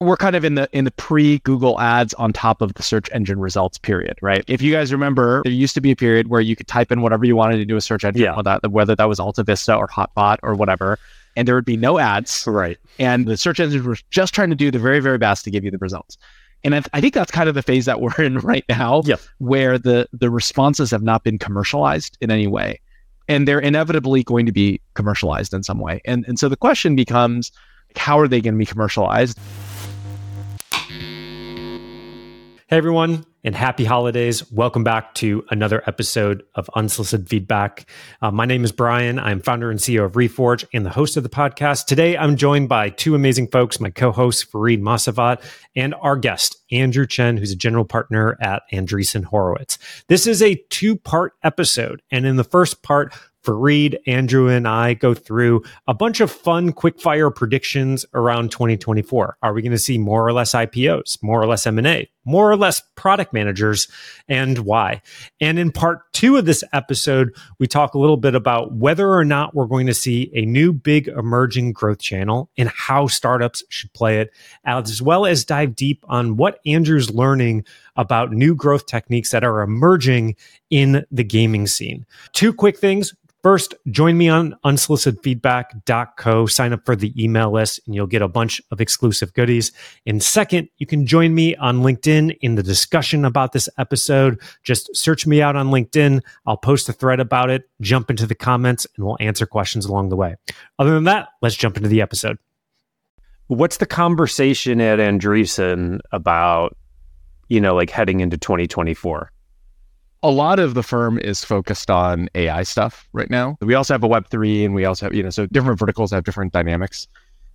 we're kind of in the in the pre Google ads on top of the search engine results period, right? If you guys remember, there used to be a period where you could type in whatever you wanted to do a search engine, Yeah. whether that, whether that was Alta Vista or Hotbot or whatever, and there would be no ads, Right. and the search engines were just trying to do the very very best to give you the results. And I, I think that's kind of the phase that we're in right now, Yep. where the the responses have not been commercialized in any way, and they're inevitably going to be commercialized in some way. And and so the question becomes, how are they going to be commercialized? Hey everyone, and happy holidays. Welcome back to another episode of Unsolicited Feedback. Uh, my name is Brian. I'm founder and CEO of Reforge and the host of the podcast. Today, I'm joined by two amazing folks my co host, Fareed Mosavat, and our guest, Andrew Chen, who's a general partner at Andreessen Horowitz. This is a two part episode. And in the first part, Fareed, Andrew, and I go through a bunch of fun quickfire predictions around 2024. Are we going to see more or less IPOs, more or less M&A, more or less product managers, and why? And in part two of this episode, we talk a little bit about whether or not we're going to see a new big emerging growth channel and how startups should play it, as well as dive deep on what Andrew's learning about new growth techniques that are emerging in the gaming scene. Two quick things. First, join me on unsolicitedfeedback.co. Sign up for the email list and you'll get a bunch of exclusive goodies. And second, you can join me on LinkedIn in the discussion about this episode. Just search me out on LinkedIn. I'll post a thread about it, jump into the comments, and we'll answer questions along the way. Other than that, let's jump into the episode. What's the conversation at Andreessen about, you know, like heading into 2024? A lot of the firm is focused on AI stuff right now. We also have a Web3 and we also have, you know, so different verticals have different dynamics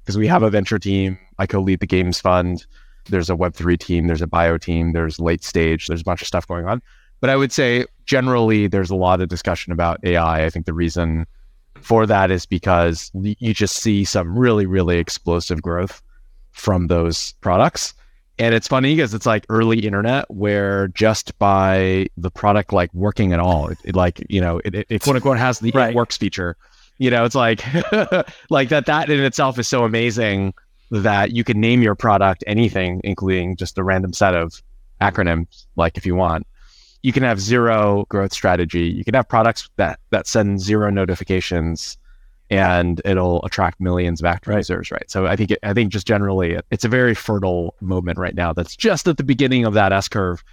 because we have a venture team. I co lead the games fund. There's a Web3 team, there's a bio team, there's late stage, there's a bunch of stuff going on. But I would say generally there's a lot of discussion about AI. I think the reason for that is because you just see some really, really explosive growth from those products. And it's funny because it's like early internet where just by the product like working at all, it, it like, you know, it, it, quote unquote has the Right. it works feature. You know, it's like like that that in itself is so amazing that you can name your product anything, including just a random set of acronyms, like if you want. You can have zero growth strategy. You can have products that that send zero notifications and it'll attract millions of active Right. users, right? So I think it, I think just generally it- it's a very fertile moment right now. That's just at the beginning of that S curve,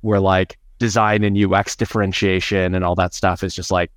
where like design and UX differentiation and all that stuff is just like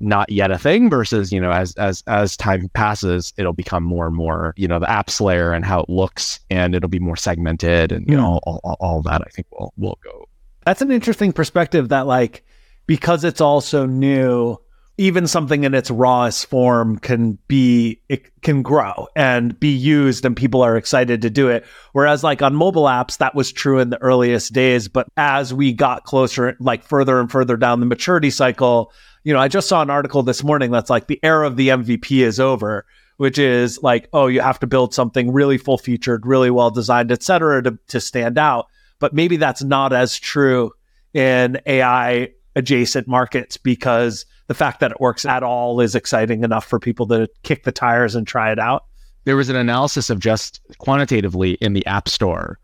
not yet a thing. Versus you know as as as time passes, it'll become more and more you know the apps layer and how it looks, and it'll be more segmented and you hmm. know all, all, all that. I think will will go That's an interesting perspective that like because it's all so new, even something in its rawest form can be it can grow and be used and people are excited to do it. Whereas like on mobile apps, that was true in the earliest days. But as we got closer, like further and further down the maturity cycle, you know, I just saw an article this morning that's like the era of the MVP is over. Which is like, oh, you have to build something really full featured, really well designed, et cetera, to, to stand out. But maybe that's not as true in AI adjacent markets because the fact that it works at all is exciting enough for people to kick the tires and try it out. there was an analysis of just quantitatively in the App Store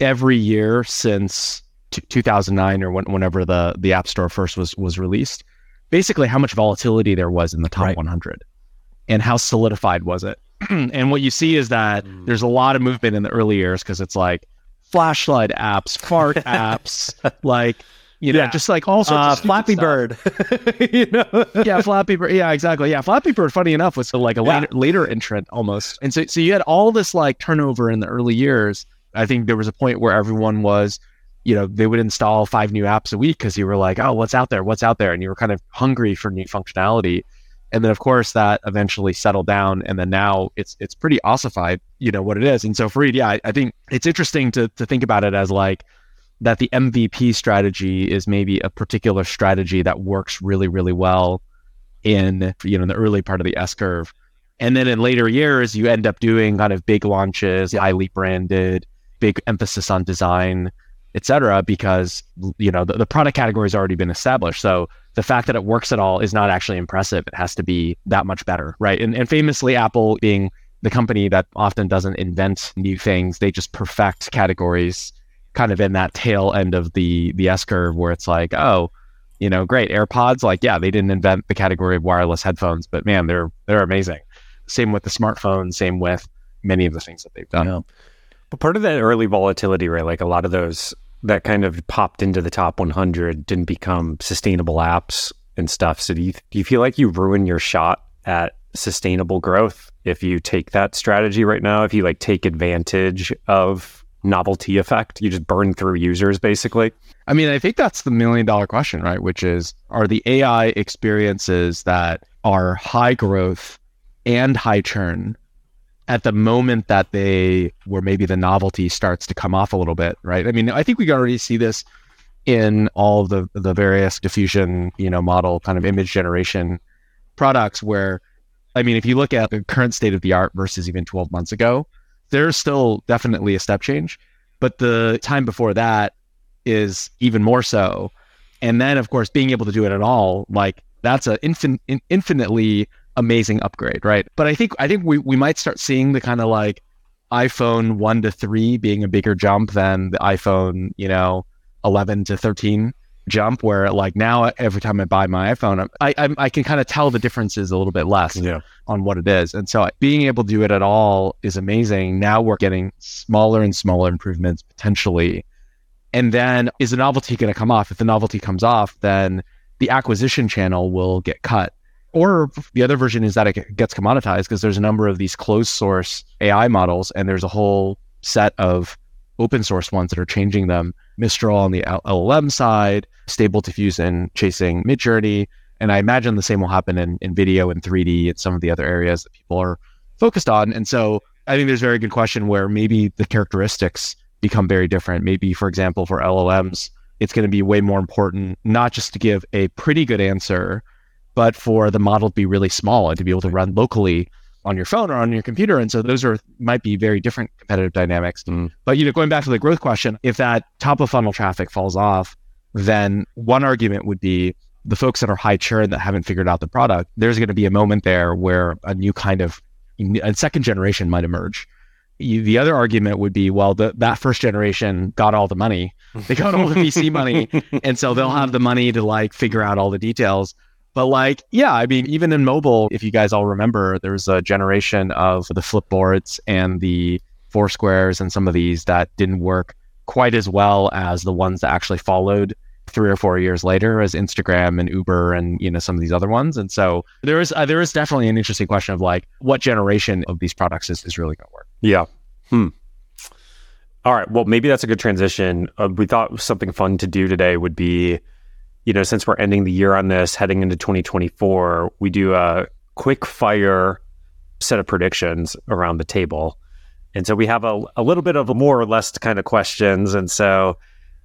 every year since t- 2009 or when, whenever the the App Store first was was released. Basically, how much volatility there was in the top Right. 100, and how solidified was it? and what you see is that hmm. there's a lot of movement in the early years because it's like flashlight apps, fart apps, like you know, Yeah. just like all sorts Uh, of Flappy stuff Bird, you know. yeah, Flappy Bird. Yeah, exactly. Yeah, Flappy Bird. Funny enough, was so like a Yeah. later, later entrant almost. And so, so you had all this like turnover in the early years. I think there was a point where everyone was, you know, they would install five new apps a week because you were like, oh, what's out there? What's out there? And you were kind of hungry for new functionality. And then, of course, that eventually settled down, and then now it's it's pretty ossified, you know what it is. And so, Fareed, yeah, I, I think it's interesting to to think about it as like that the MVP strategy is maybe a particular strategy that works really, really well in you know the early part of the S curve. And then in later years, you end up doing kind of big launches, highly branded, big emphasis on design, et cetera, because you know the, the product category has already been established. So the fact that it works at all is not actually impressive. It has to be that much better, right? And, and famously, Apple being the company that often doesn't invent new things, they just perfect categories kind of in that tail end of the the S curve where it's like, oh, you know, great AirPods. Like, yeah, they didn't invent the category of wireless headphones, but man, they're they're amazing. Same with the smartphone. Same with many of the things that they've done. Yeah. But part of that early volatility, right? Like a lot of those that kind of popped into the top 100 didn't become sustainable apps and stuff. So do you do you feel like you ruin your shot at sustainable growth if you take that strategy right now? If you like take advantage of novelty effect, you just burn through users basically. I mean, I think that's the million dollar question, right? Which is are the AI experiences that are high growth and high churn at the moment that they where maybe the novelty starts to come off a little bit, right? I mean, I think we can already see this in all the the various diffusion, you know, model kind of image generation products where I mean, if you look at the current state of the art versus even 12 months ago, there's still definitely a step change, but the time before that is even more so. And then of course being able to do it at all, like that's an infin- infinitely amazing upgrade, right? But I think I think we, we might start seeing the kind of like iPhone one to three being a bigger jump than the iPhone, you know, eleven to thirteen jump. Where like now every time I buy my iPhone, I I, I can kind of tell the differences a little bit less yeah. on what it is, and so being able to do it at all is amazing. Now we're getting smaller and smaller improvements potentially, and then is the novelty going to come off? If the novelty comes off, then the acquisition channel will get cut or the other version is that it gets commoditized because there's a number of these closed source AI models, and there's a whole set of open source ones that are changing them. Mistral on the LLM side, Stable Diffusion chasing Midjourney, and I imagine the same will happen in, in video and 3D and some of the other areas that people are focused on. And so I think there's a very good question where maybe the characteristics become very different. Maybe, for example, for LLMs, it's going to be way more important not just to give a pretty good answer but for the model to be really small and to be able to run locally on your phone or on your computer. And so those are might be very different competitive dynamics. Mm. But you know, going back to the growth question, if that top of funnel traffic falls off, then one argument would be the folks that are high churn that haven't figured out the product. There's going to be a moment there where a new kind of a second generation might emerge. The other argument would be, well, the, that first generation got all the money. They got all the VC money, and so they'll have the money to like figure out all the details. But like, yeah, I mean, even in mobile, if you guys all remember, there was a generation of the Flipboards and the Foursquares and some of these that didn't work quite as well as the ones that actually followed three or four years later as Instagram and Uber and you know some of these other ones. And so there is uh, there is definitely an interesting question of like what generation of these products is, is really going to work. Yeah. Hmm. All right. Well, maybe that's a good transition. Uh, we thought something fun to do today would be you know, since we're ending the year on this, heading into 2024, we do a quick fire set of predictions around the table. And so we have a, a little bit of a more or less kind of questions. And so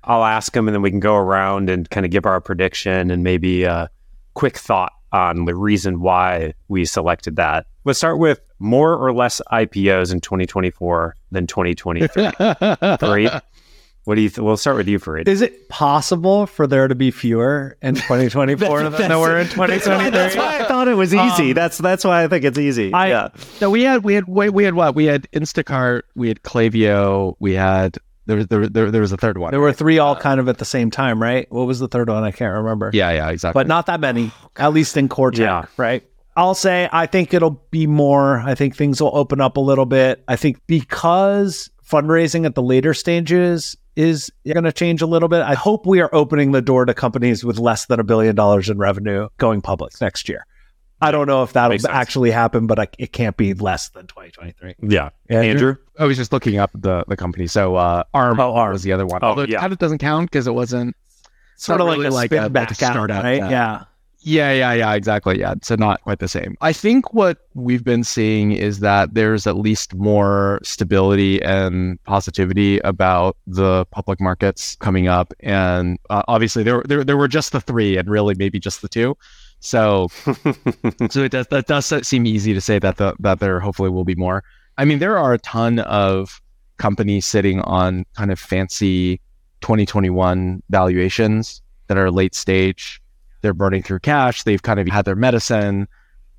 I'll ask them and then we can go around and kind of give our prediction and maybe a quick thought on the reason why we selected that. Let's start with more or less IPOs in 2024 than 2023. What do you? Th- we'll start with you, Fareed. Is it possible for there to be fewer in 2024 than there were in 2023? That's why I thought it was easy. Um, that's that's why I think it's easy. I, yeah. No, we had we had we had what? We had Instacart. We had Klaviyo, We had there was there, there, there was a third one. There were three all kind of at the same time, right? What was the third one? I can't remember. Yeah, yeah, exactly. But not that many, at least in core tech, yeah. right? I'll say I think it'll be more. I think things will open up a little bit. I think because fundraising at the later stages is going to change a little bit. I hope we are opening the door to companies with less than a billion dollars in revenue going public next year. I don't know if that'll actually happen, but I, it can't be less than 2023. Yeah. Andrew? Andrew? I was just looking up the, the company. So uh, ARM, oh, ARM was the other one. Oh, Although yeah. it doesn't count because it wasn't sort of really like a, like a, back a startup, right? Uh, yeah. Yeah, yeah, yeah, exactly. Yeah, so not quite the same. I think what we've been seeing is that there's at least more stability and positivity about the public markets coming up, and uh, obviously there, there there were just the three, and really maybe just the two. So, so it does that does seem easy to say that the, that there hopefully will be more. I mean, there are a ton of companies sitting on kind of fancy 2021 valuations that are late stage they're burning through cash. They've kind of had their medicine.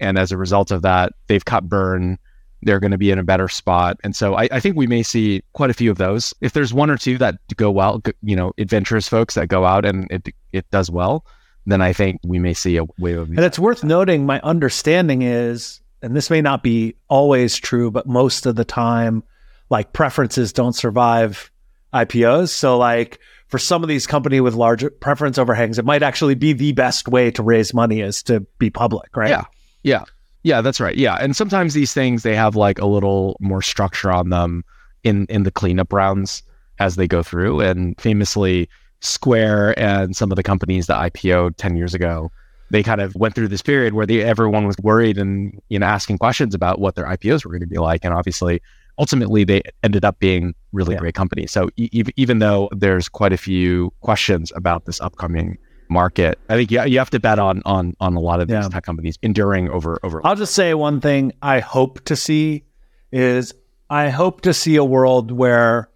And as a result of that, they've cut burn. they're going to be in a better spot. And so I, I, think we may see quite a few of those. If there's one or two that go well, you know, adventurous folks that go out and it it does well, then I think we may see a wave of. And it's worth noting. My understanding is, and this may not be always true, but most of the time, like preferences don't survive IPOs. So like for some of these company with large preference overhangs, it might actually be the best way to raise money is to be public, right? Yeah. Yeah. Yeah, that's right. Yeah. And sometimes these things they have like a little more structure on them in in the cleanup rounds as they go through. And famously, Square and some of the companies that IPO'd 10 years ago, they kind of went through this period where they, everyone was worried and you know asking questions about what their IPOs were going to be like. And obviously, ultimately, they ended up being really yeah. great companies. So e- even though there's quite a few questions about this upcoming market. I think you, you have to bet on on on a lot of these yeah. tech companies enduring over over. I'll just say one thing I hope to see is I hope to see a world where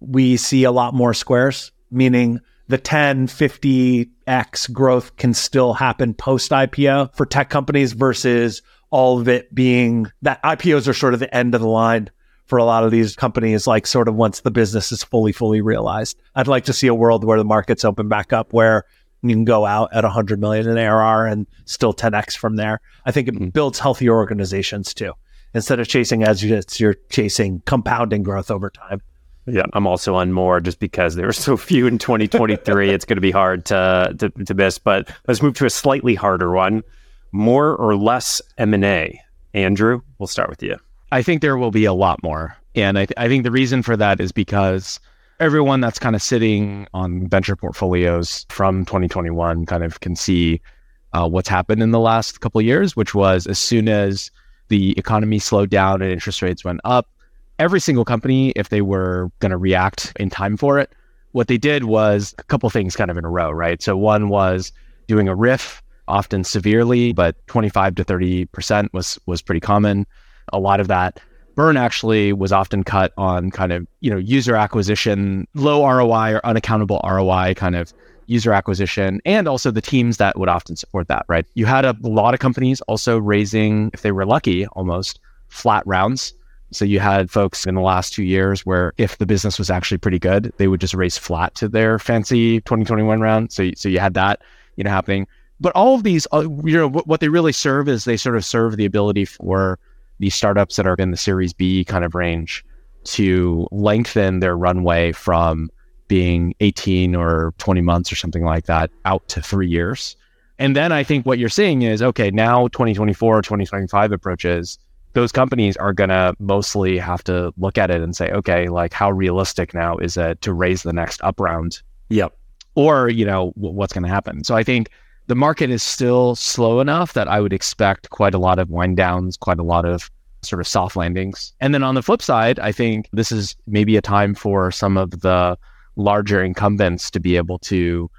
we see a lot more squares, meaning the 10, 50x growth can still happen post IPO for tech companies versus all of it being that IPOs are sort of the end of the line for a lot of these companies, like sort of once the business is fully, fully realized. I'd like to see a world where the markets open back up where you can go out at 100 million in ARR and still 10x from there. I think it mm-hmm. builds healthier organizations too. Instead of chasing as you're chasing compounding growth over time. Yeah, I'm also on more just because there are so few in 2023. it's going to be hard to, to to miss. But let's move to a slightly harder one: more or less M&A. Andrew, we'll start with you. I think there will be a lot more, and I, th- I think the reason for that is because everyone that's kind of sitting on venture portfolios from 2021 kind of can see uh, what's happened in the last couple of years, which was as soon as the economy slowed down and interest rates went up, every single company, if they were going to react in time for it, what they did was a couple things kind of in a row, right? So one was doing a RIF, often severely, but 25 to 30 percent was was pretty common. A lot of that. Burn actually was often cut on kind of you know user acquisition low roi or unaccountable roi kind of user acquisition and also the teams that would often support that right? You had a lot of companies also raising if they were lucky almost flat rounds. So you had folks in the last two years where if the business was actually pretty good they would just raise flat to their fancy 2021 round. So, so you had that you know happening. But all of these uh, you know what they really serve is they sort of serve the ability for these startups that are in the Series B kind of range to lengthen their runway from being 18 or 20 months or something like that out to three years. And then I think what you're seeing is okay, now 2024 or 2025 approaches, those companies are going to mostly have to look at it and say, okay, like how realistic now is it to raise the next up round? Yep. Or, you know, w- what's going to happen. So I think the market is still slow enough that I would expect quite a lot of wind downs, quite a lot of sort of soft landings. And then on the flip side, I think this is maybe a time for some of the larger incumbents to be able to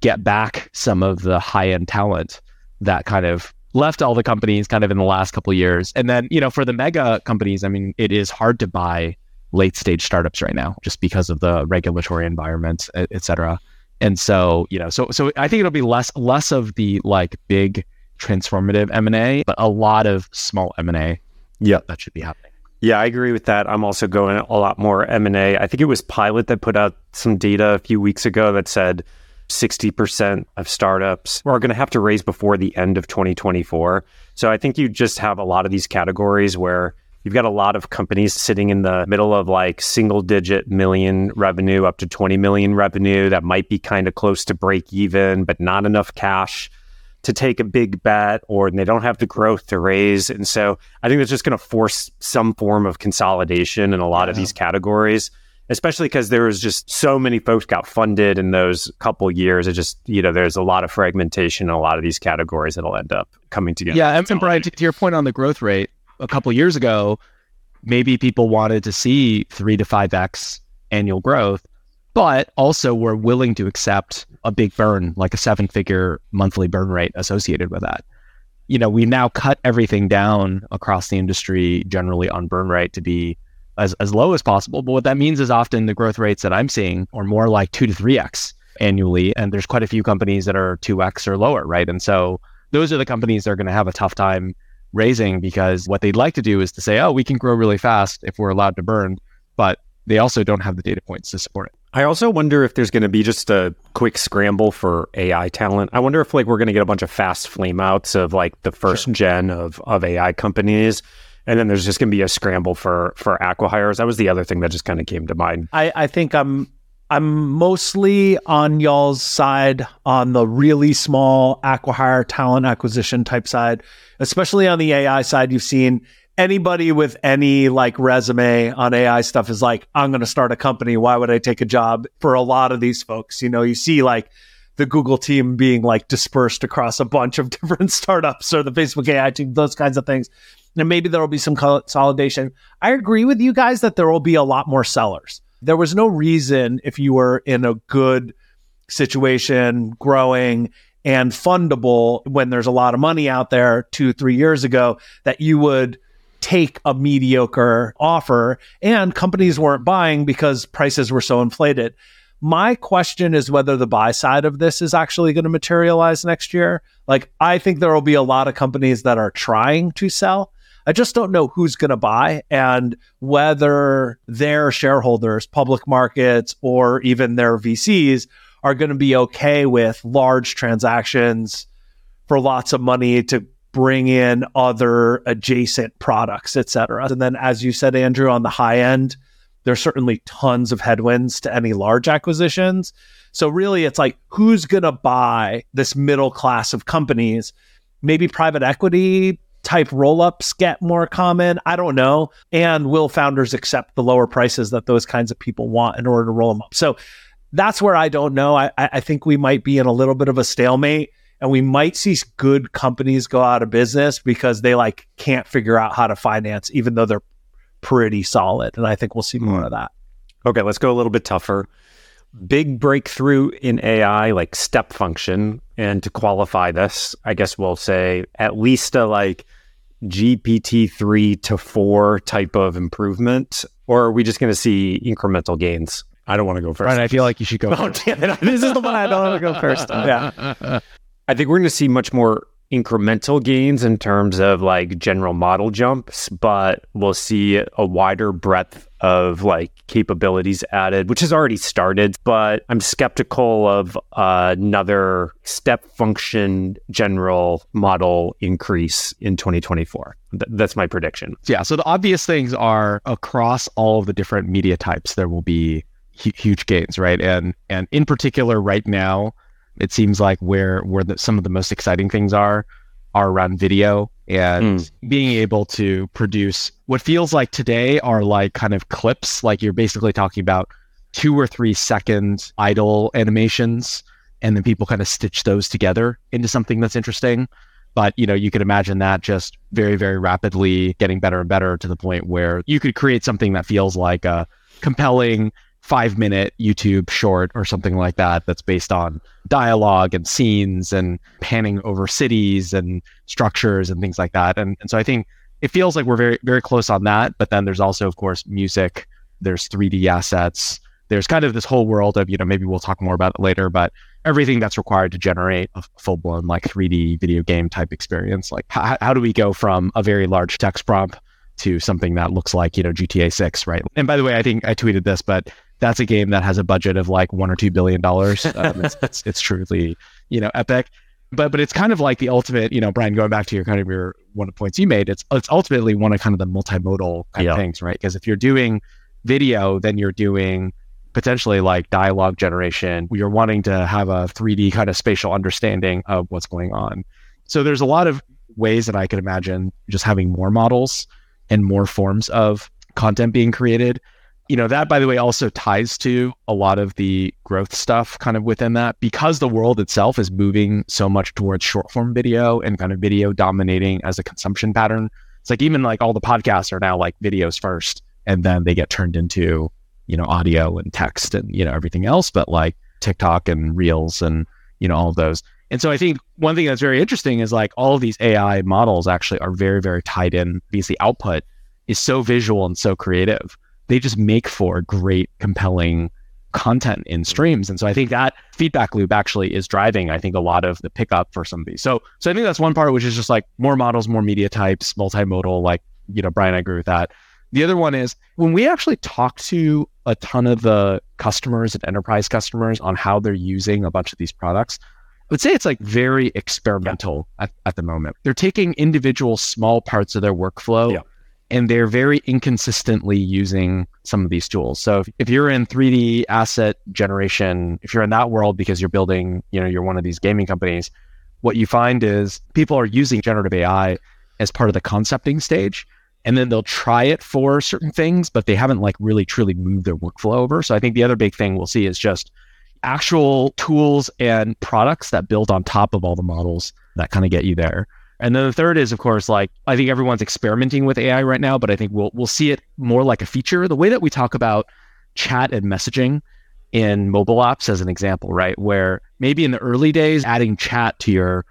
get back some of the high end talent that kind of left all the companies kind of in the last couple years. And then, you know, for the mega companies, I mean, it is hard to buy late stage startups right now just because of the regulatory environment, et cetera. And so, you know, so so I think it'll be less less of the like big transformative M&A, but a lot of small M&A. Yeah, that should be happening. Yeah, I agree with that. I'm also going a lot more M&A. I think it was Pilot that put out some data a few weeks ago that said 60% of startups are going to have to raise before the end of 2024. So I think you just have a lot of these categories where You've got a lot of companies sitting in the middle of like single digit million revenue up to 20 million revenue that might be kind of close to break even, but not enough cash to take a big bet or they don't have the growth to raise. And so I think that's just going to force some form of consolidation in a lot yeah. of these categories, especially because there was just so many folks got funded in those couple years. It just, you know, there's a lot of fragmentation in a lot of these categories that'll end up coming together. Yeah. And, and Brian, to, to your point on the growth rate, a couple years ago, maybe people wanted to see three to five X annual growth, but also were willing to accept a big burn, like a seven figure monthly burn rate associated with that. You know, we now cut everything down across the industry generally on burn rate to be as, as low as possible. But what that means is often the growth rates that I'm seeing are more like two to three X annually. And there's quite a few companies that are 2X or lower, right? And so those are the companies that are going to have a tough time raising because what they'd like to do is to say, oh, we can grow really fast if we're allowed to burn, but they also don't have the data points to support it. I also wonder if there's going to be just a quick scramble for AI talent. I wonder if like we're going to get a bunch of fast flame outs of like the first sure. gen of of AI companies and then there's just going to be a scramble for for acquihires. That was the other thing that just kind of came to mind. I, I think I'm I'm mostly on y'all's side on the really small acquihire talent acquisition type side, especially on the AI side. You've seen anybody with any like resume on AI stuff is like, I'm going to start a company. Why would I take a job? For a lot of these folks, you know, you see like the Google team being like dispersed across a bunch of different startups or the Facebook AI team, those kinds of things. And maybe there will be some consolidation. I agree with you guys that there will be a lot more sellers. There was no reason if you were in a good situation, growing and fundable when there's a lot of money out there two, three years ago, that you would take a mediocre offer and companies weren't buying because prices were so inflated. My question is whether the buy side of this is actually going to materialize next year. Like, I think there will be a lot of companies that are trying to sell. I just don't know who's going to buy and whether their shareholders, public markets, or even their VCs are going to be okay with large transactions for lots of money to bring in other adjacent products, et cetera. And then, as you said, Andrew, on the high end, there's certainly tons of headwinds to any large acquisitions. So, really, it's like who's going to buy this middle class of companies? Maybe private equity type roll ups get more common. I don't know. And will founders accept the lower prices that those kinds of people want in order to roll them up? So, that's where I don't know. I, I think we might be in a little bit of a stalemate and we might see good companies go out of business because they like can't figure out how to finance even though they're pretty solid and i think we'll see more mm. of that okay let's go a little bit tougher big breakthrough in ai like step function and to qualify this i guess we'll say at least a like gpt-3 to 4 type of improvement or are we just going to see incremental gains I don't want to go first. Right, I feel like you should go. Oh, damn it. This is the one I don't want to go first. yeah. I think we're going to see much more incremental gains in terms of like general model jumps, but we'll see a wider breadth of like capabilities added, which has already started. But I'm skeptical of uh, another step function general model increase in 2024. Th- that's my prediction. Yeah. So the obvious things are across all of the different media types, there will be huge gains, right? And and in particular, right now, it seems like where where the, some of the most exciting things are are around video and mm. being able to produce what feels like today are like kind of clips like you're basically talking about two or three second idle animations and then people kind of stitch those together into something that's interesting but you know you could imagine that just very very rapidly getting better and better to the point where you could create something that feels like a compelling five minute YouTube short or something like that that's based on dialogue and scenes and panning over cities and structures and things like that. And, and so I think it feels like we're very, very close on that. But then there's also, of course, music, there's 3D assets, there's kind of this whole world of, you know, maybe we'll talk more about it later, but everything that's required to generate a full blown like 3D video game type experience. Like, how, how do we go from a very large text prompt to something that looks like you know GTA 6, right? And by the way, I think I tweeted this, but that's a game that has a budget of like one or two billion dollars. Um, it's, it's, it's truly you know epic. But but it's kind of like the ultimate, you know, Brian. Going back to your kind of your one of the points you made, it's it's ultimately one of kind of the multimodal kind yeah. of things, right? Because if you're doing video, then you're doing potentially like dialogue generation. You're wanting to have a 3D kind of spatial understanding of what's going on. So there's a lot of ways that I could imagine just having more models and more forms of content being created you know that by the way also ties to a lot of the growth stuff kind of within that. Because the world itself is moving so much towards short form video and kind of video dominating as a consumption pattern it's like even like all the podcasts are now like videos first and then they get turned into you know audio and text and you know everything else but like tiktok and reels and you know all of those. And so i think one thing that's very interesting is like all of these ai models actually are very very tied in. Because the output is so visual and so creative they just make for great, compelling content in mm-hmm. streams. And so I think that feedback loop actually is driving, I think, a lot of the pickup for some of these. So so I think that's one part, which is just like more models, more media types, multimodal, like, you know, Brian, I agree with that. The other one is when we actually talk to a ton of the customers and enterprise customers on how they're using a bunch of these products, I would say it's like very experimental at, at the moment. They're taking individual small parts of their workflow Yeah. And they're very inconsistently using some of these tools. So if, if you're in 3D asset generation, if you're in that world because you're building, you know, you're one of these gaming companies, what you find is people are using generative AI as part of the concepting stage and then they'll try it for certain things, but they haven't like really truly moved their workflow over. So I think the other big thing we'll see is just actual tools and products that build on top of all the models that kind of get you there. And then the third is, of course, like I think everyone's experimenting with AI right now, but I think we'll we'll see it more like a feature. The way that we talk about chat and messaging in mobile apps, as an example, right, where maybe in the early days, adding chat to your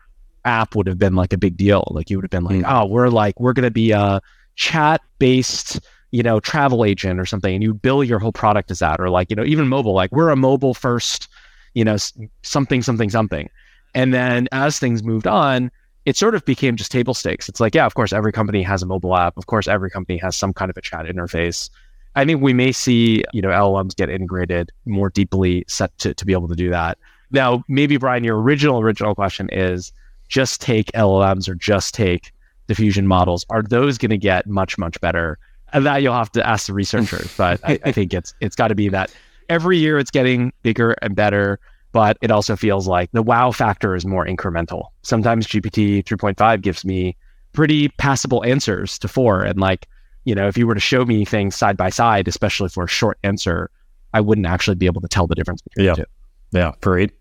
app would have been like a big deal. Like you would have been like, mm. oh, we're like we're gonna be a chat based you know travel agent or something and you bill your whole product as that or like you know even mobile like we're a mobile first you know something something something and then as things moved on it sort of became just table stakes. It's like yeah of course every company has a mobile app. Of course every company has some kind of a chat interface. I think we may see you know llms get integrated more deeply set to, to be able to do that. Now maybe brian your original original question is just take llms or just take diffusion models. Are those going to get much much better? And that you'll have to ask the researchers but I, I think it's it's got to be that every year it's getting bigger and better but it also feels like the wow factor is more incremental sometimes gpt 3.5 gives me pretty passable answers to four and like you know if you were to show me things side by side especially for a short answer i wouldn't actually be able to tell the difference between Yeah. the two Yeah, Fareed.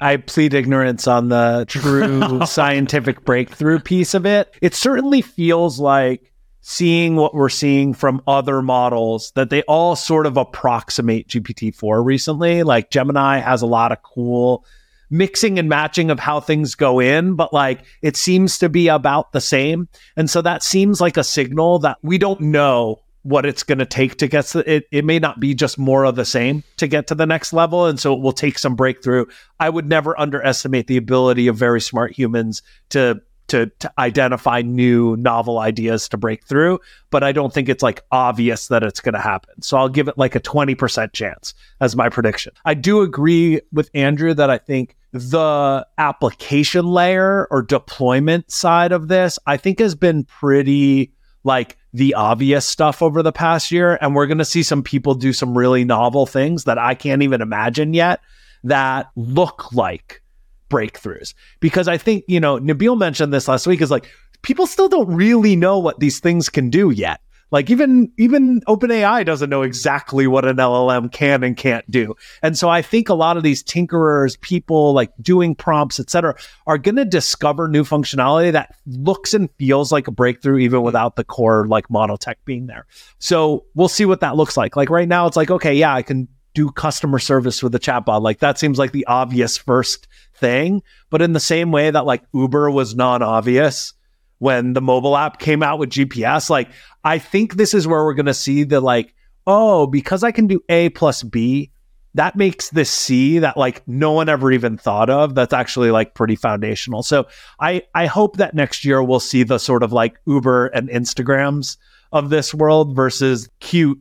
I plead ignorance on the true scientific breakthrough piece of it. It certainly feels like seeing what we're seeing from other models that they all sort of approximate GPT-4 recently. Like Gemini has a lot of cool mixing and matching of how things go in, but like it seems to be about the same. And so that seems like a signal that we don't know what it's going to take to get to it. It may not be just more of the same to get to the next level. And so it will take some breakthrough. I would never underestimate the ability of very smart humans to to, to identify new novel ideas to break through, but I don't think it's like obvious that it's going to happen. So I'll give it like a 20% chance as my prediction. I do agree with Andrew that I think the application layer or deployment side of this, I think has been pretty like the obvious stuff over the past year. And we're going to see some people do some really novel things that I can't even imagine yet that look like breakthroughs. Because I think, you know, Nabil mentioned this last week is like people still don't really know what these things can do yet. Like even even OpenAI doesn't know exactly what an LLM can and can't do. And so I think a lot of these tinkerers, people like doing prompts, et cetera, are to discover new functionality that looks and feels like a breakthrough even without the core like model tech being there. So we'll see what that looks like. Like right now, it's like, okay, yeah, I can do customer service with a chatbot. Like that seems like the obvious first thing. But in the same way that like Uber was non obvious when the mobile app came out with GPS, like I think this is where we're going to see the like, oh, because I can do A plus B, that makes this C that like no one ever even thought of. That's actually like pretty foundational. So I I hope that next year we'll see the sort of like Uber and Instagrams of this world versus cute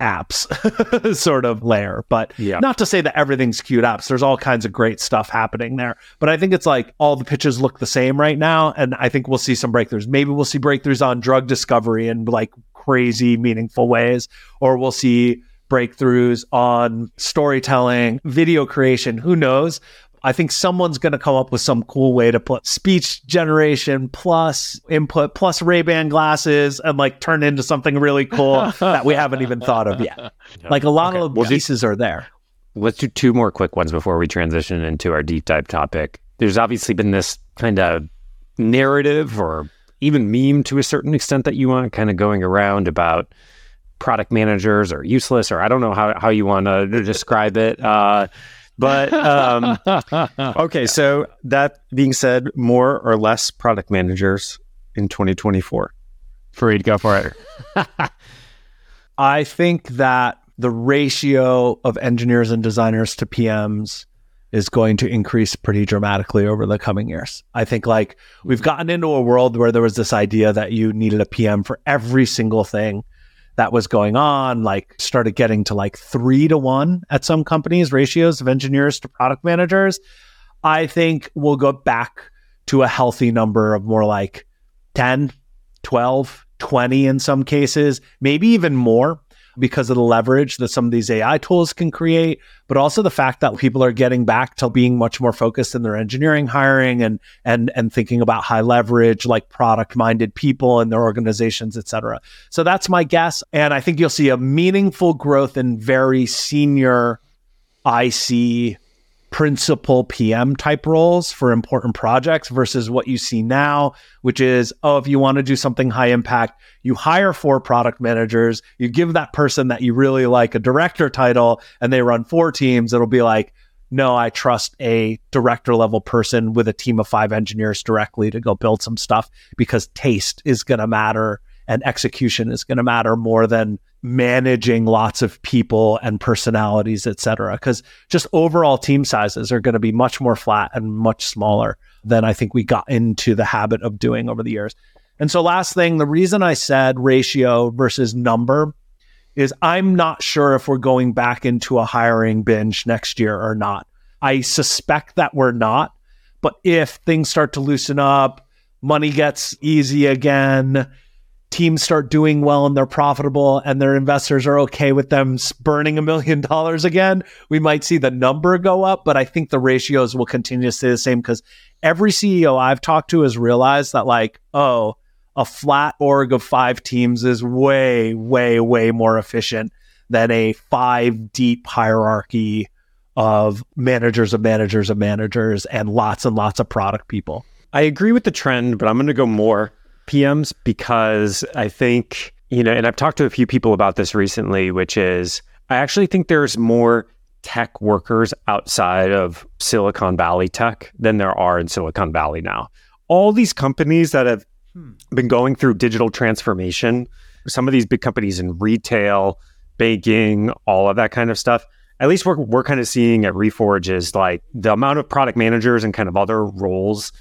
apps sort of layer. But Yeah. not to say that everything's cute apps. There's all kinds of great stuff happening there. But I think it's like all the pitches look the same right now. And I think we'll see some breakthroughs. Maybe we'll see breakthroughs on drug discovery in like crazy, meaningful ways, or we'll see breakthroughs on storytelling, video creation. Who knows? I think someone's going to come up with some cool way to put speech generation plus input plus Ray-Ban glasses and like turn into something really cool that we haven't even thought of yet. Like a lot Okay, of we'll the do- pieces are there. Let's do two more quick ones before we transition into our deep dive topic. There's obviously been this kind of narrative or even meme to a certain extent that you want kind of going around about product managers are useless, or I don't know how, how you want to describe it. Uh, but um, okay, so that being said, more or less product managers in 2024. Fareed, go for it. I think that the ratio of engineers and designers to PMs is going to increase pretty dramatically over the coming years. I think like we've gotten into a world where there was this idea that you needed a PM for every single thing that was going on, like started getting to like three to one at some companies, ratios of engineers to product managers. I think we'll go back to a healthy number of more like 10, 12, 20 in some cases, maybe even more because of the leverage that some of these AI tools can create, but also the fact that people are getting back to being much more focused in their engineering hiring and and and thinking about high leverage, like product minded people in their organizations, et cetera. So that's my guess. And I think you'll see a meaningful growth in very senior IC principal PM type roles for important projects versus what you see now, which is, oh, if you want to do something high impact, you hire four product managers, you give that person that you really like a director title, and they run four teams. It'll be like, no, I trust a director level person with a team of five engineers directly to go build some stuff because taste is going to matter and execution is going to matter more than managing lots of people and personalities, et cetera. Because just overall team sizes are going to be much more flat and much smaller than I think we got into the habit of doing over the years. And so, last thing, the reason I said ratio versus number is I'm not sure if we're going back into a hiring binge next year or not. I suspect that we're not. But if things start to loosen up, money gets easy again, teams start doing well and they're profitable and their investors are okay with them burning a million dollars again, we might see the number go up. But I think the ratios will continue to stay the same because every CEO I've talked to has realized that, like, oh, a flat org of five teams is way, way, way more efficient than a five deep hierarchy of managers of managers of managers and lots and lots of product people. I agree with the trend, but I'm going to go more PMs because I think, you know, and I've talked to a few people about this recently, which is I actually think there's more tech workers outside of Silicon Valley tech than there are in Silicon Valley now. All these companies that have hmm. been going through digital transformation, some of these big companies in retail, baking, all of that kind of stuff. At least we're, we're kind of seeing at Reforge is like the amount of product managers and kind of other roles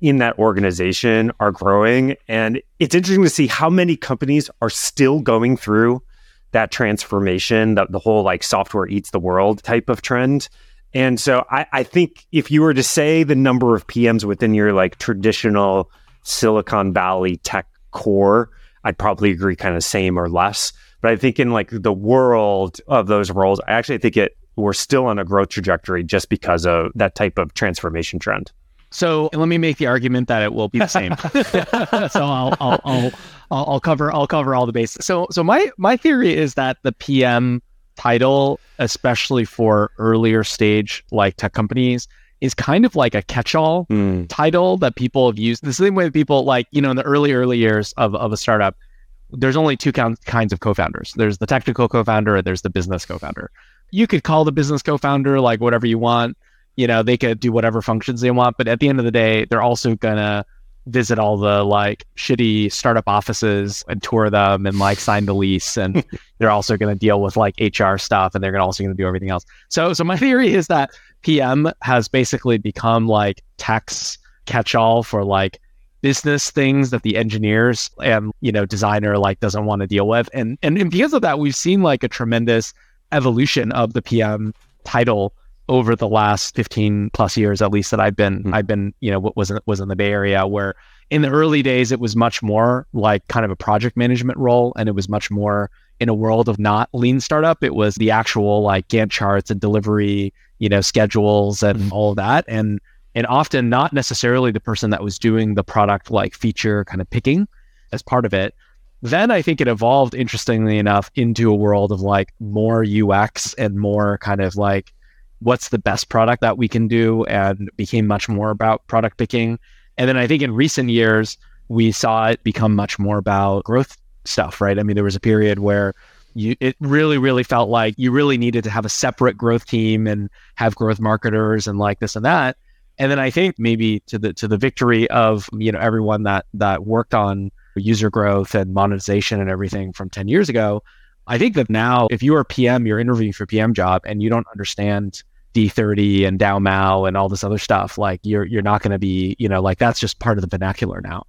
in that organization are growing. And it's interesting to see how many companies are still going through that transformation, that the whole like software eats the world type of trend. And so I, I think if you were to say the number of PMs within your like traditional Silicon Valley tech core, I'd probably agree kind of same or less. But I think in like the world of those roles, I actually think it we're still on a growth trajectory just because of that type of transformation trend. So let me make the argument that it will be the same. so I'll, I'll, I'll, I'll, cover I'll cover all the bases. So so my my theory is that the PM title, especially for earlier stage like tech companies, is kind of like a catch-all mm. title that people have used. The same way people like you know in the early early years of of a startup, there's only two kinds of co-founders. There's the technical co-founder and there's the business co-founder. You could call the business co-founder like whatever you want you know, they could do whatever functions they want, but at the end of the day, they're also gonna visit all the like shitty startup offices and tour them and like sign the lease and they're also going to deal with like HR stuff and they're gonna also going to do everything else. So so my theory is that PM has basically become like tech's catch-all for like business things that the engineers and you know designer like doesn't want to deal with and, and and because of that we've seen like a tremendous evolution of the PM title over the last 15 plus years at least that I've been mm-hmm. I've been you know what was in, was in the Bay Area where in the early days it was much more like kind of a project management role and it was much more in a world of not lean startup it was the actual like Gantt charts and delivery you know schedules and mm-hmm. all of that and and often not necessarily the person that was doing the product like feature kind of picking as part of it then I think it evolved interestingly enough into a world of like more UX and more kind of like what's the best product that we can do and became much more about product picking. And then I think in recent years, we saw it become much more about growth stuff, right? I mean, there was a period where you, it really, really felt like you really needed to have a separate growth team and have growth marketers and like this and that. And then I think maybe to the to the victory of you know everyone that that worked on user growth and monetization and everything from 10 years ago, I think that now, if you are PM, you're interviewing for PM job and you don't understand D30 and DAU MAU and all this other stuff, like you're you're not going to be, you know, like that's just part of the vernacular now.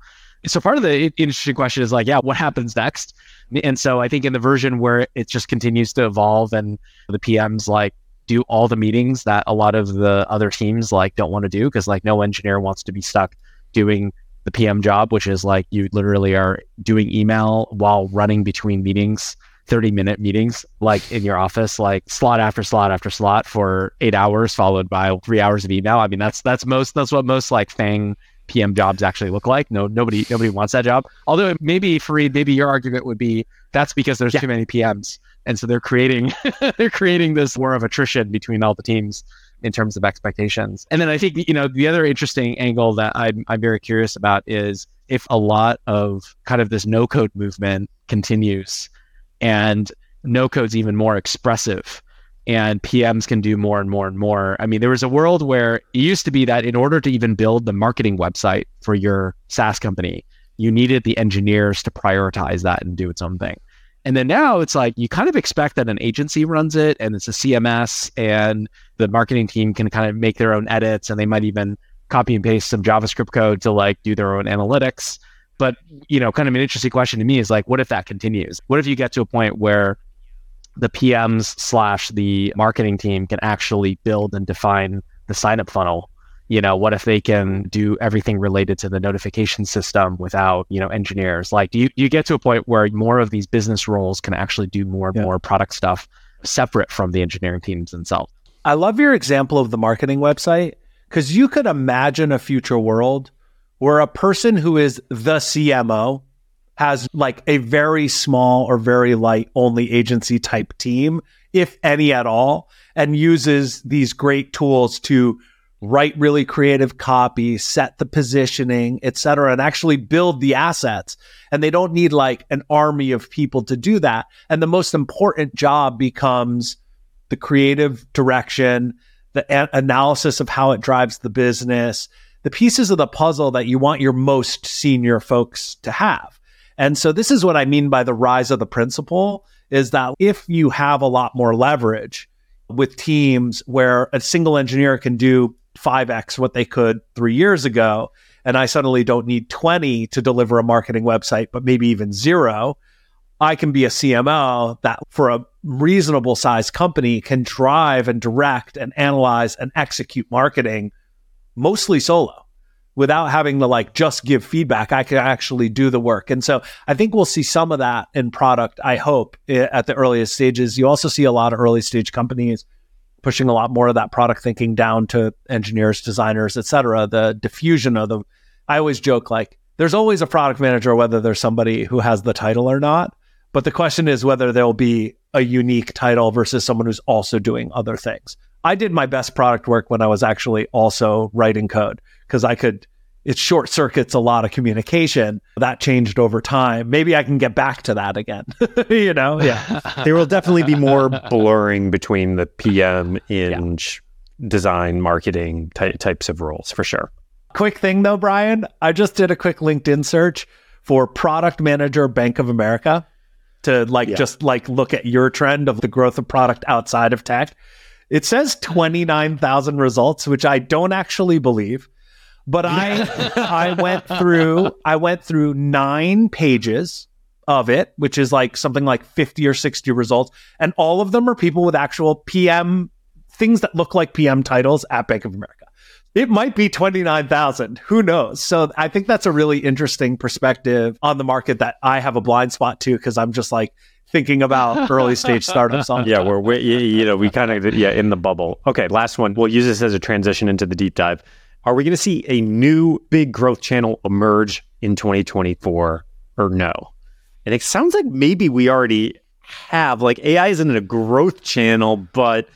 So part of the interesting question is like, yeah, what happens next? And so I think in the version where it just continues to evolve and the PMs like do all the meetings that a lot of the other teams like don't want to do because like no engineer wants to be stuck doing the PM job, which is like you literally are doing email while running between meetings 30 minute meetings like in your office like slot after slot after slot for eight hours followed by three hours of email. I mean that's that's most that's what most like FAANG pm jobs actually look like. No nobody nobody wants that job. Although maybe Fareed, maybe your argument would be that's because there's yeah. too many pms and so they're creating they're creating this war of attrition between all the teams in terms of expectations. And then i think you know the other interesting angle that i'm, I'm very curious about is if a lot of kind of this no code movement continues and no code's even more expressive and PMs can do more and more and more. I mean, there was a world where it used to be that in order to even build the marketing website for your SaaS company, you needed the engineers to prioritize that and do its own thing. And then now it's like you kind of expect that an agency runs it and it's a CMS and the marketing team can kind of make their own edits and they might even copy and paste some JavaScript code to like do their own analytics. But you know, kind of an interesting question to me is like, what if that continues? What if you get to a point where the PMs slash the marketing team can actually build and define the signup funnel? You know, what if they can do everything related to the notification system without, you know, engineers? Like, do you, you get to a point where more of these business roles can actually do more and yeah. more product stuff separate from the engineering teams themselves? I love your example of the marketing website because you could imagine a future world where a person who is the CMO has like a very small or very light only agency type team, if any at all, and uses these great tools to write really creative copy, set the positioning, et cetera, and actually build the assets. And they don't need like an army of people to do that. And the most important job becomes the creative direction, the a- analysis of how it drives the business, the pieces of the puzzle that you want your most senior folks to have. And so this is what I mean by the rise of the principal is that if you have a lot more leverage with teams where a single engineer can do 5x what they could 3 years ago and I suddenly don't need 20 to deliver a marketing website but maybe even 0 I can be a CMO that for a reasonable sized company can drive and direct and analyze and execute marketing mostly solo without having to like just give feedback. I can actually do the work. And so I think we'll see some of that in product, I hope, at the earliest stages. You also see a lot of early stage companies pushing a lot more of that product thinking down to engineers, designers, et cetera. The diffusion of the, I always joke like, there's always a product manager, whether there's somebody who has the title or not. But the question is whether there'll be a unique title versus someone who's also doing other things. I did my best product work when I was actually also writing code because I could it short circuits a lot of communication. That changed over time. Maybe I can get back to that again. you know, yeah. there will definitely be more blurring between the PM, in yeah. design, marketing ty- types of roles for sure. Quick thing though, Brian, I just did a quick LinkedIn search for product manager Bank of America to like yeah. just like look at your trend of the growth of product outside of tech. It says 29,000 results, which I don't actually believe. But I I went through I went through 9 pages of it, which is like something like 50 or 60 results, and all of them are people with actual PM things that look like PM titles at Bank of America. It might be 29,000. Who knows? So I think that's a really interesting perspective on the market that I have a blind spot to because I'm just like thinking about early stage startups. On yeah, we're, we you know we kind of yeah in the bubble. Okay, last one. We'll use this as a transition into the deep dive. Are we going to see a new big growth channel emerge in 2024 or no? And it sounds like maybe we already have. Like AI isn't a growth channel, but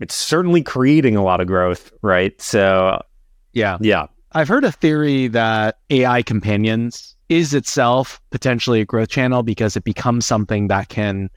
it's certainly creating a lot of growth, right? So yeah, yeah. I've heard a theory that AI companions is itself potentially a growth channel because it becomes something that can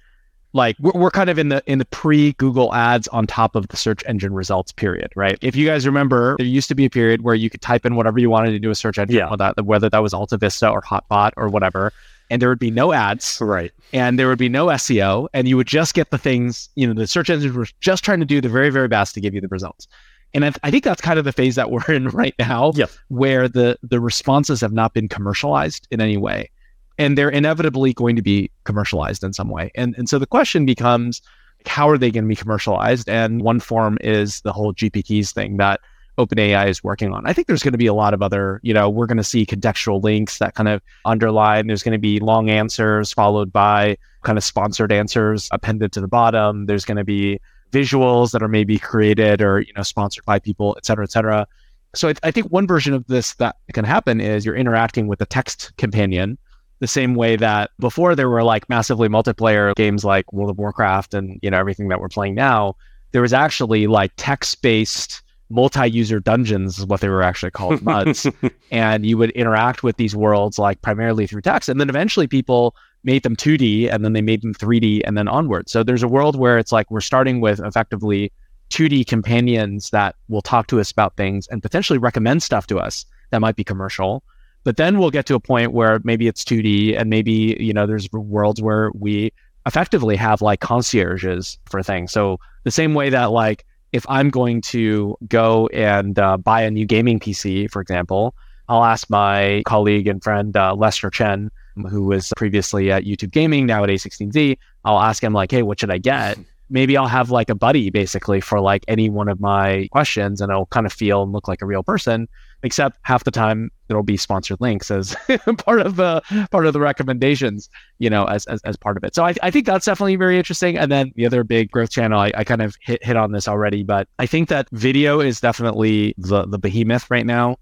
like we're, we're kind of in the in the pre google ads on top of the search engine results period right if you guys remember there used to be a period where you could type in whatever you wanted to do a search engine yeah. whether, that, whether that was AltaVista or HotBot or whatever and there would be no ads Right. and there would be no SEO, and you would just get the things, you know, the search engines were just trying to do the very, very best to give you the results. And I, I think that's kind of the phase that we're in right now, Yep. where the the responses have not been commercialized in any way, and they're inevitably going to be commercialized in some way. And and so the question becomes, how are they going to be commercialized? And one form is the whole GPTs thing that OpenAI is working on. I think there's going to be a lot of other, you know, we're going to see contextual links that kind of underline. There's going to be long answers followed by kind of sponsored answers appended to the bottom. There's going to be visuals that are maybe created or, you know, sponsored by people, et cetera, et cetera. So I, I think one version of this that can happen is you're interacting with a text companion the same way that before there were like massively multiplayer games like World of Warcraft and, you know, everything that we're playing now, there was actually like text-based multi-user dungeons is what they were actually called muds and you would interact with these worlds like primarily through text and then eventually people made them 2d and then they made them 3d and then onward. So there's a world where it's like we're starting with effectively 2d companions that will talk to us about things and potentially recommend stuff to us that might be commercial. But then we'll get to a point where maybe it's 2d and maybe you know there's worlds where we effectively have like concierges for things. So the same way that like if I'm going to go and uh, buy a new gaming PC, for example, I'll ask my colleague and friend uh, Lester Chen, who was previously at YouTube Gaming, now at A16Z. I'll ask him like, "Hey, what should I get?" Maybe I'll have like a buddy basically for like any one of my questions, and I'll kind of feel and look like a real person. Except half the time there'll be sponsored links as part of the part of the recommendations, you know, as, as, as part of it. So I, I think that's definitely very interesting. And then the other big growth channel, I, I kind of hit, hit on this already, but I think that video is definitely the the behemoth right now.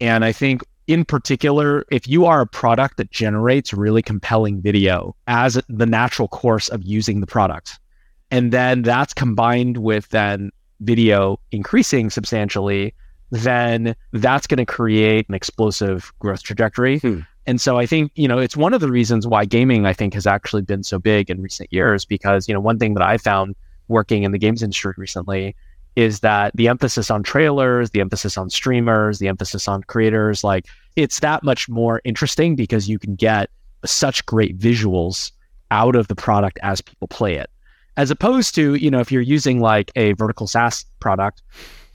And I think in particular, if you are a product that generates really compelling video as the natural course of using the product, and then that's combined with then video increasing substantially, then that's going to create an explosive growth trajectory. Hmm. And so I think, you know, it's one of the reasons why gaming, I think, has actually been so big in recent years because, you know, one thing that I found working in the games industry recently is that the emphasis on trailers, the emphasis on streamers, the emphasis on creators, like it's that much more interesting because you can get such great visuals out of the product as people play it. As opposed to, you know, if you're using like a vertical SaaS product,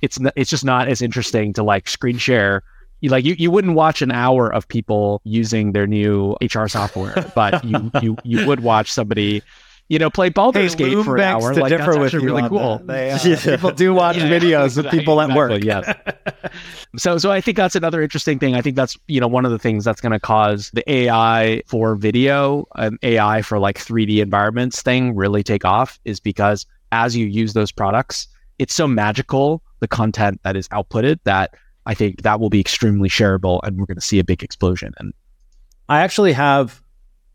it's n- it's just not as interesting to like screen share. You like you, you wouldn't watch an hour of people using their new HR software, but you you you would watch somebody, you know, play Baldur's Hey, Gate for an hour. to Like differ that's with you really cool. They, uh, Yeah. People do watch Yeah, videos of exactly, people at work. exactly, yes. so so I think that's another interesting thing. I think that's you know one of the things that's going to cause the AI for video and AI for like 3D environments thing really take off is because as you use those products, it's so magical the content that is outputted that I think that will be extremely shareable and we're going to see a big explosion. And I actually have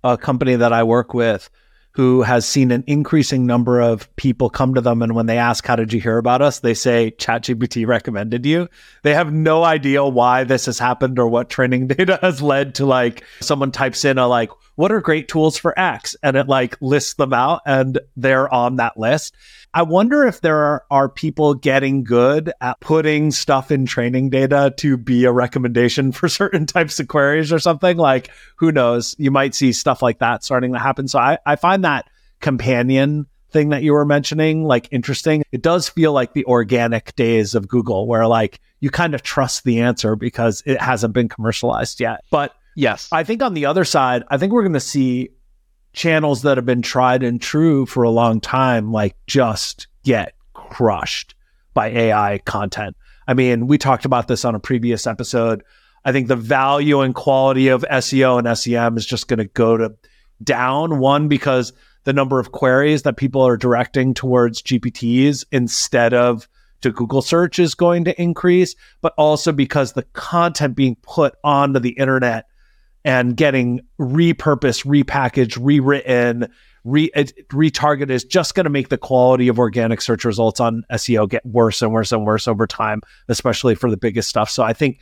a company that I work with who has seen an increasing number of people come to them. And when they ask, How did you hear about us? they say, ChatGPT recommended you. They have no idea why this has happened or what training data has led to like someone types in a like, what are great tools for X? And it like lists them out and they're on that list. I wonder if there are, are people getting good at putting stuff in training data to be a recommendation for certain types of queries or something. Like, who knows? You might see stuff like that starting to happen. So I, I find that companion thing that you were mentioning like interesting. It does feel like the organic days of Google where like you kind of trust the answer because it hasn't been commercialized yet. But yes, I think on the other side, I think we're going to see channels that have been tried and true for a long time, like just get crushed by AI content. I mean, we talked about this on a previous episode. I think the value and quality of SEO and SEM is just going to go to down. One, because the number of queries that people are directing towards GPTs instead of to Google search is going to increase, but also because the content being put onto the internet and getting repurposed, repackaged, rewritten, re retargeted is just going to make the quality of organic search results on SEO get worse and worse and worse over time, especially for the biggest stuff. So I think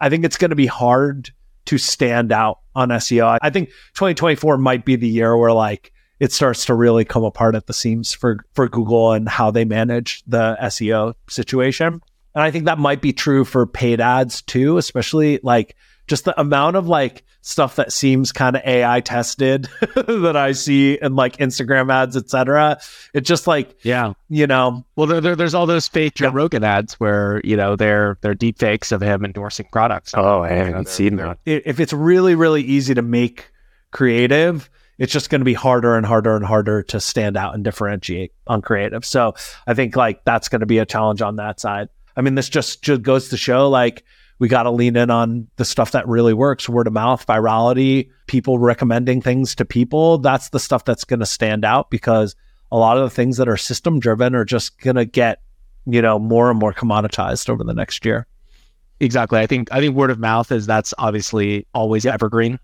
I think it's going to be hard to stand out on SEO. I think 2024 might be the year where like it starts to really come apart at the seams for for Google and how they manage the SEO situation. And I think that might be true for paid ads too, especially like just the amount of like stuff that seems kind of AI tested that I see in like Instagram ads, etc. It's just like, yeah, you know, well, there, there, there's all those fake Joe Yeah. Rogan ads where you know they're they're deep fakes of him endorsing products. Oh, I haven't they're- seen that. if it's really, really easy to make creative, it's just going to be harder and harder and harder to stand out and differentiate on creative. So I think like that's going to be a challenge on that side. I mean, this just, just goes to show like we got to lean in on the stuff that really works word of mouth, virality, people recommending things to people. That's the stuff that's going to stand out because a lot of the things that are system driven are just going to get, you know, more and more commoditized over the next year. Exactly. I think I think word of mouth is that's obviously always evergreen.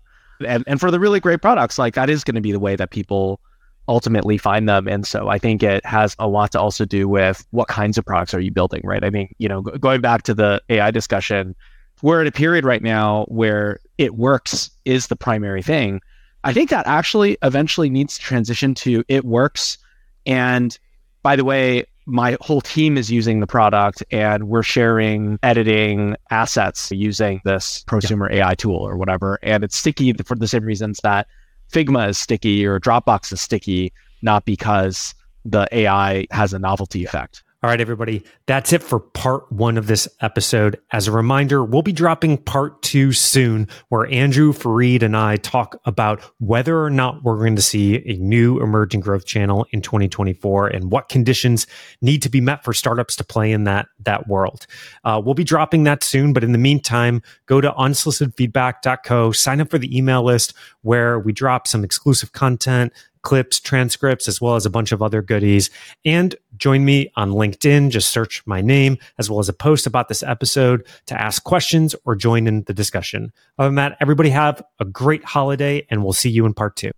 And and for the really great products, like that is going to be the way that people ultimately find them. And so I think it has a lot to also do with what kinds of products are you building, right? I mean, you know, go- going back to the AI discussion, we're at a period right now where it works is the primary thing. I think that actually eventually needs to transition to it works. And by the way, my whole team is using the product and we're sharing editing assets using this prosumer AI tool or whatever. And it's sticky for the same reasons that Figma is sticky or Dropbox is sticky, not because the AI has a novelty effect. All right, everybody, that's it for part one of this episode. As a reminder, we'll be dropping part two soon, where Andrew Fareed and I talk about whether or not we're going to see a new emerging growth channel in 2024 and what conditions need to be met for startups to play in that, that world. Uh, we'll be dropping that soon, but in the meantime, go to unsolicitedfeedback.co, sign up for the email list where we drop some exclusive content, clips, transcripts, as well as a bunch of other goodies. And join me on LinkedIn. Just search my name as well as a post about this episode to ask questions or join in the discussion. Other than that, everybody have a great holiday and we'll see you in part two.